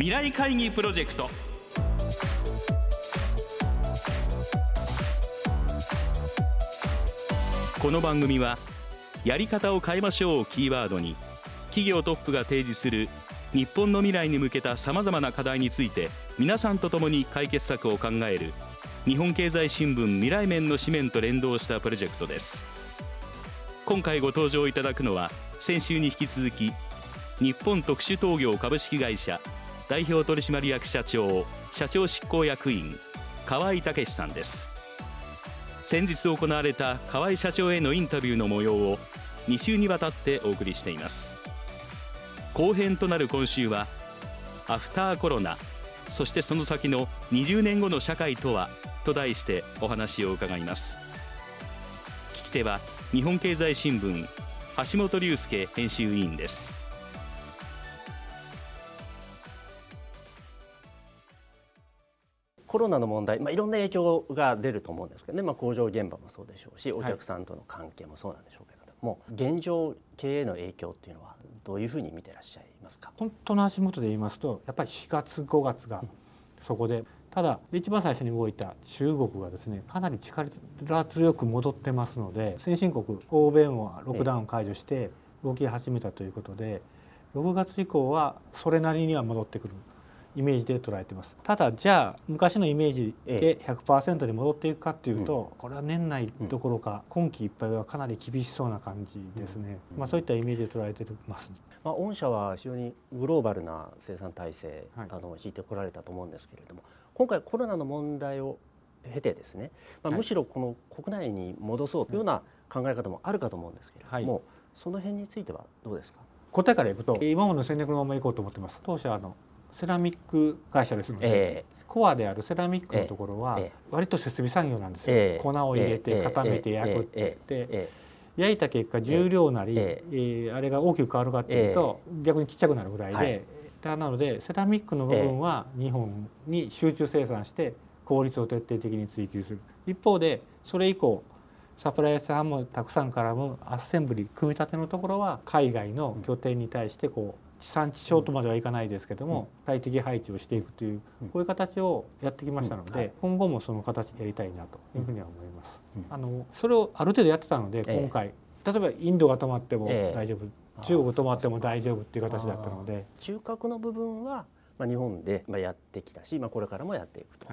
未来会議プロジェクト。この番組はやり方を変えましょうをキーワードに企業トップが提示する日本の未来に向けたさまざまな課題について皆さんと共に解決策を考える日本経済新聞未来面の紙面と連動したプロジェクトです。今回ご登場いただくのは先週に引き続き日本特殊陶業株式会社代表取締役社長社長執行役員河合武さんです。先日行われた河合社長へのインタビューの模様を2週にわたってお送りしています。後編となる今週はアフターコロナそしてその先の20年後の社会とはと題してお話を伺います。聞き手は日本経済新聞橋本龍介編集委員です。コロナの問題、まあ、いろんな影響が出ると思うんですけどね、まあ、工場現場もそうでしょうしお客さんとの関係もそうなんでしょうけれども、はい、現状経営の影響っていうのはどういうふうに見てらっしゃいますか？本当の足元で言いますとやっぱり4月5月がそこで、ただ一番最初に動いた中国がですねかなり力強く戻ってますので先進国欧米もロックダウン解除して動き始めたということで6月以降はそれなりには戻ってくるイメージで捉えてます。ただじゃあ昔のイメージで100%に戻っていくかっていうと、これは年内どころか今期いっぱいはかなり厳しそうな感じですね、まあ、そういったイメージで捉えてます、まあ、御社は非常にグローバルな生産体制、はい、あの引いてこられたと思うんですけれども今回コロナの問題を経てですね、まあ、むしろこの国内に戻そうというような考え方もあるかと思うんですけれども、はい、その辺についてはどうですか？答えからいくと今までの戦略のままいこうと思ってます。当社のセラミック会社ですので、えー、コアであるセラミックのところは割と設備産業なんですよ、えー、粉を入れて固めて焼くって言って、焼いた結果重量なり、えー、あれが大きく変わるかっていうと、逆にちっちゃくなるぐらいで、はい、なのでセラミックの部分は日本に集中生産して効率を徹底的に追求する。一方でそれ以降サプライヤーさんもたくさん絡むアッセンブリ組み立てのところは海外の拠点に対してこう地産地消とまではいかないですけども、最適配置をしていくというこういう形をやってきましたので、今後もその形でやりたいなというふうには思います。あのそれをある程度やってたので今回例えばインドが止まっても大丈夫、中国止まっても大丈夫っていう形だったので中核の部分はまあ日本でまあやってきたし、まあ、これからもやっていくと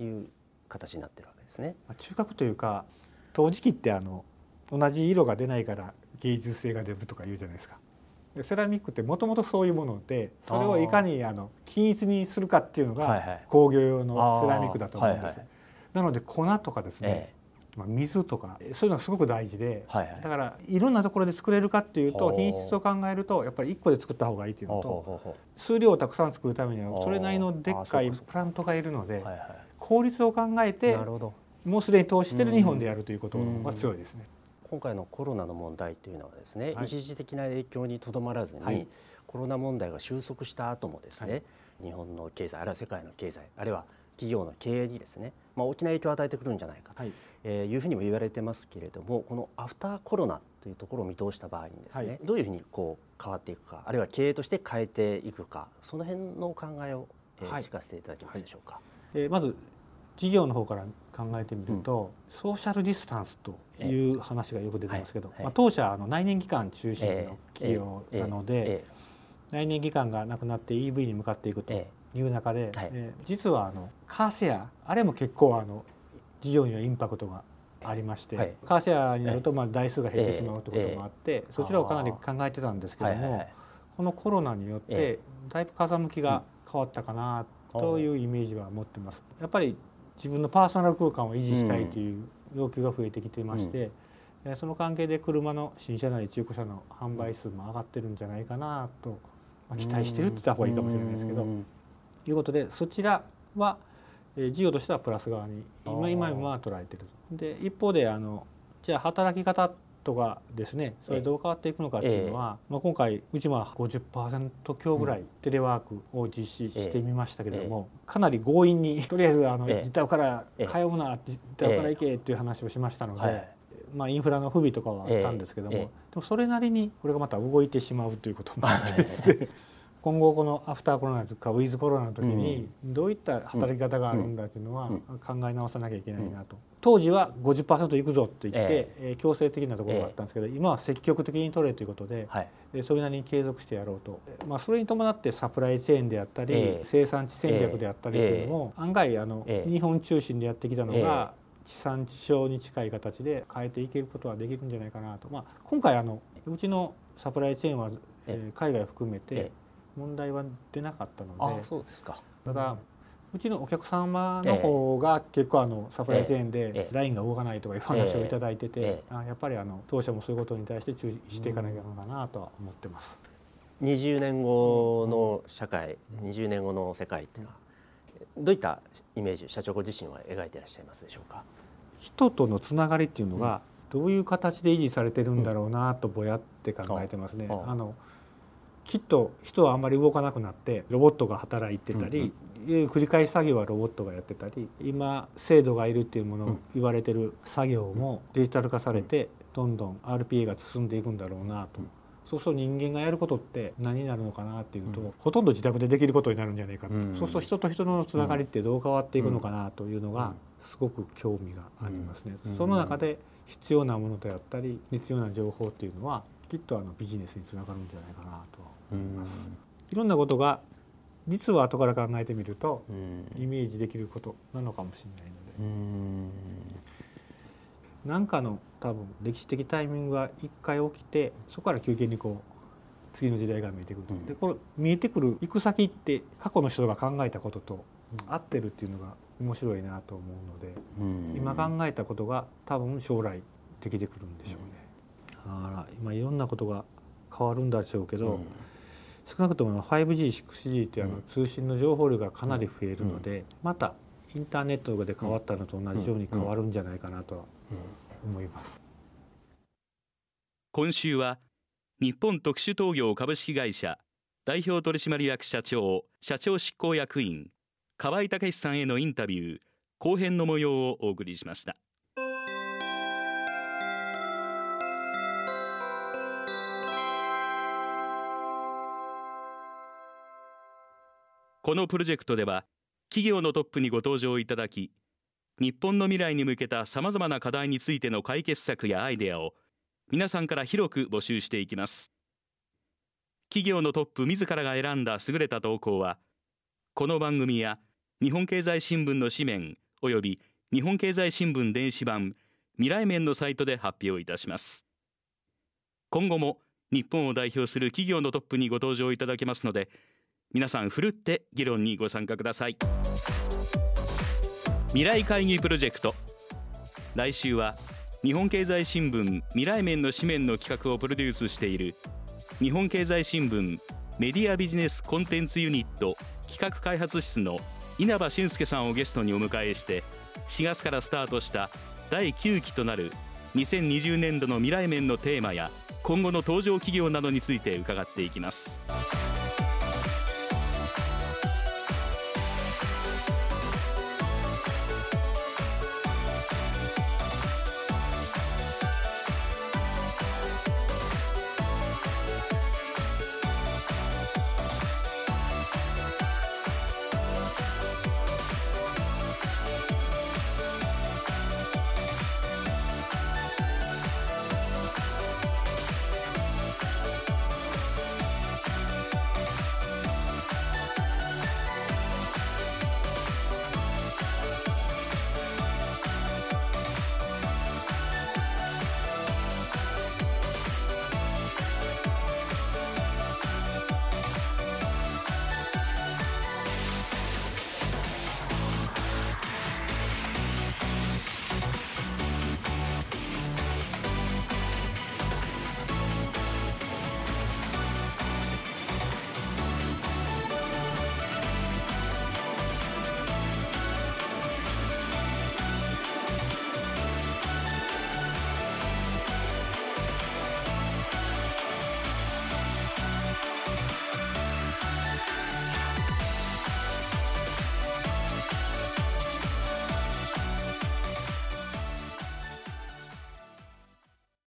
い。う形になってるわけですね。はい、中核というか陶磁器ってあの同じ色が出ないから芸術性が出るとか言うじゃないですか。セラミックってもともとそういうものでそれをいかにあの均一にするかっていうのが工業用のセラミックだと思うんです。なので粉とかですね、まあ、水とかそういうのがすごく大事で、だからいろんなところで作れるかっていうと品質を考えるとやっぱり1個で作った方がいいっていうのと数量をたくさん作るためにはそれなりのでっかいプラントがいるので効率を考えてもうすでに投資してる日本でやるということが強いですね。今回のコロナの問題というのはですね、はい、一時的な影響にとどまらずに、はい、コロナ問題が収束した後もですね、はい、日本の経済あるいは世界の経済あるいは企業の経営にですね、まあ、大きな影響を与えてくるんじゃないかと、い。えー、いうふうにも言われてますけれどもこのアフターコロナというところを見通した場合にですね、どういうふうにこう変わっていくかあるいは経営として変えていくかその辺のお考えを、えー聞かせていただけますでしょうか。えー、まず事業の方から考えてみると、うん、ソーシャルディスタンスという話がよく出てますけど、まあ、当社あの内燃機関中心の企業なので、内燃機関がなくなって EV に向かっていくという中で、え実はあのカーシェアあれも結構あの事業にはインパクトがありまして、はい、カーシェアになるとまあ台数が減ってしまうということもあって、そちらをかなり考えてたんですけども、このコロナによってだいぶ風向きが変わったかなというイメージは持ってます。やっぱり自分のパーソナル空間を維持したいという要求が増えてきていまして、うん、その関係で車の新車なり中古車の販売数も上がってるんじゃないかなと、まあ、期待してるって言った方がいいかもしれないですけど。ということでそちらは事業としてはプラス側に今今は捉えてる。で一方であのじゃあ働き方とかですねそれどう変わっていくのかっていうのは、まあ、今回うちは50%強ぐらいテレワークを実施してみましたけれども、かなり強引にとりあえずあの自宅から通うな自宅から行けっていう話をしましたので。まあ、インフラの不備とかはあったんですけども、でもそれなりにこれがまた動いてしまうということもあってですね、今後このアフターコロナとかウィズコロナの時にどういった働き方があるんだというのは考え直さなきゃいけないなと。当時は50%いくぞって言って、えー、強制的なところがあったんですけど、今は積極的に取れということで、はい、それなりに継続してやろうと、まあ、それに伴ってサプライチェーンであったり、えー、生産地戦略であったりというのも、案外あの、日本中心でやってきたのが、地産地消に近い形で変えていけることはできるんじゃないかなと、まあ、今回あのうちのサプライチェーンは、えー、海外を含めて問題は出なかったのでそうですか。ただ、うちのお客様の方が結構あのサプライチェーンでラインが動かないとかいう話を頂いててやっぱりあの当社もそういうことに対して注意していかなきゃなのかなとは思ってます。20年後の社会、20年後の世界っていうのはどういったイメージ社長ご自身は描いていらっしゃいますでしょうか？人とのつながりっていうのがどういう形で維持されてるんだろうなとぼやって考えてますね。あのきっと人はあんまり動かなくなってロボットが働いてたり、繰り返し作業はロボットがやってたり今精度がいるっていうものを言われてる作業もデジタル化されてどんどん RPA が進んでいくんだろうなと。そうすると人間がやることって何になるのかなっていうと、うん、ほとんど自宅でできることになるんじゃないかと、うん、そうすると人と人のつながりってどう変わっていくのかなというのがすごく興味がありますね。その中で必要なものであったり必要な情報っていうのはきっとあのビジネスにつながるんじゃないかなと思います。いろんなことが実は後から考えてみるとイメージできることなのかもしれないので。何かの多分歴史的タイミングが一回起きてそこから休憩にこう次の時代が見えてくる、うん、でこれ見えてくる行く先って過去の人が考えたことと合ってるっていうのが面白いなと思うので今考えたことが多分将来できてくるんでしょうね。だから今いろんなことが変わるんだでしょうけど、少なくとも 5G、6G っていうあの通信の情報量がかなり増えるので、またインターネットで変わったのと同じように変わるんじゃないかなとは思います。今週は日本特殊陶業株式会社代表取締役社長社長執行役員河合武さんへのインタビュー後編の模様をお送りしました。このプロジェクトでは企業のトップにご登場いただき日本の未来に向けたさまざまな課題についての解決策やアイデアを皆さんから広く募集していきます。企業のトップ自らが選んだ優れた投稿はこの番組や日本経済新聞の紙面および日本経済新聞電子版未来面のサイトで発表いたします。今後も日本を代表する企業のトップにご登場いただけますので皆さんふるって議論にご参加ください未来会議プロジェクト来週は日本経済新聞未来面の紙面の企画をプロデュースしている日本経済新聞メディアビジネスコンテンツユニット企画開発室の稲葉俊介さんをゲストにお迎えして4月からスタートした第9期となる2020年度の未来面のテーマや今後の登場企業などについて伺っていきます。